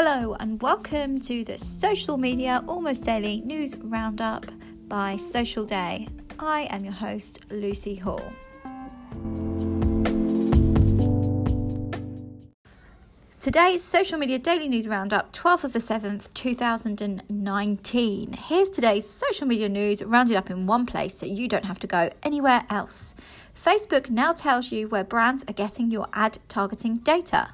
Hello, and welcome to the Social Media Almost Daily News Roundup by Social Day. I am your host, Lucy Hall. Today's Social Media Daily News Roundup, 12th of the 7th, 2019. Here's today's social media news rounded up in one place so you don't have to go anywhere else. Facebook now tells you where brands are getting your ad targeting data.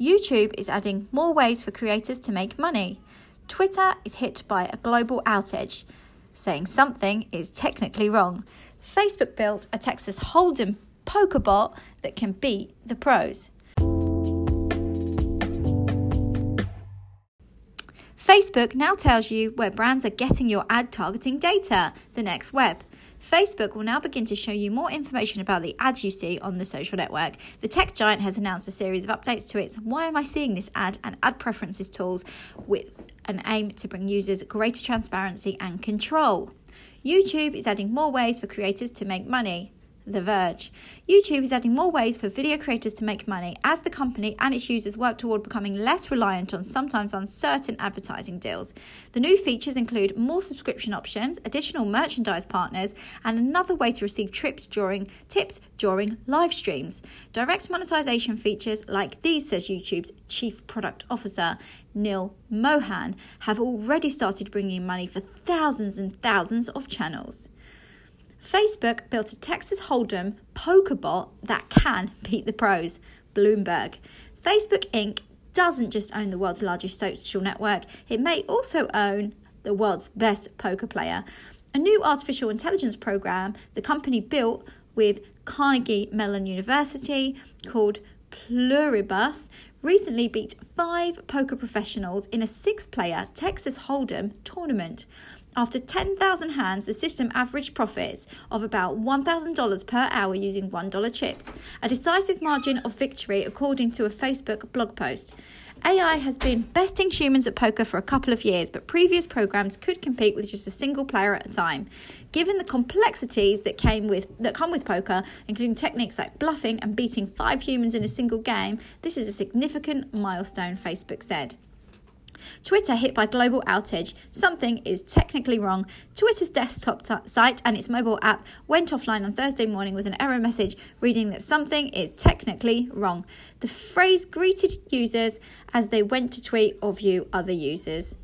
YouTube is adding more ways for creators to make money. Twitter is hit by a global outage, saying something is technically wrong. Facebook built a Texas Hold'em poker bot that can beat the pros. Facebook now tells you where brands are getting your ad targeting data, the next web. Facebook will now begin to show you more information about the ads you see on the social network. The tech giant has announced a series of updates to its Why Am I Seeing This ad and ad preferences tools with an aim to bring users greater transparency and control. YouTube is adding more ways for creators to make money. The Verge. YouTube is adding more ways for video creators to make money as the company and its users work toward becoming less reliant on sometimes uncertain advertising deals. The new features include more subscription options, additional merchandise partners, and another way to receive trips during tips during live streams. Direct monetization features like these, says YouTube's chief product officer Neal Mohan, have already started bringing money for thousands and thousands of channels. Facebook built a Texas Hold'em poker bot that can beat the pros. Bloomberg. Facebook Inc. doesn't just own the world's largest social network, it may also own the world's best poker player. A new artificial intelligence program the company built with Carnegie Mellon University called Pluribus recently beat five poker professionals in a six player Texas Hold'em tournament. After 10,000 hands, the system averaged profits of about $1,000 per hour using $1 chips, a decisive margin of victory according to a Facebook blog post. AI has been besting humans at poker for a couple of years, but previous programs could compete with just a single player at a time. Given the complexities that came with that come with poker, including techniques like bluffing and beating five humans in a single game, this is a significant milestone, Facebook said. Twitter hit by global outage. Something is technically wrong. Twitter's desktop t- site and its mobile app went offline on Thursday morning with an error message reading that something is technically wrong. The phrase greeted users as they went to tweet or view other users.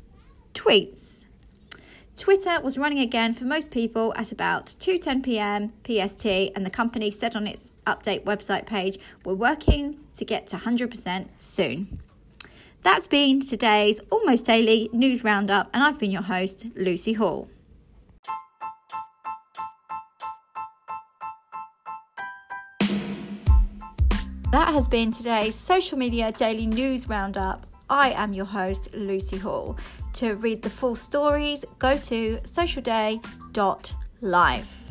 Tweets. Twitter was running again for most people at about 2:10 p.m. PST and the company said on its update website page, "We're working to get to 100% soon." That's been today's almost daily news roundup, and I've been your host, Lucy Hall. That has been today's social media daily news roundup. I am your host, Lucy Hall. To read the full stories, go to socialday.live.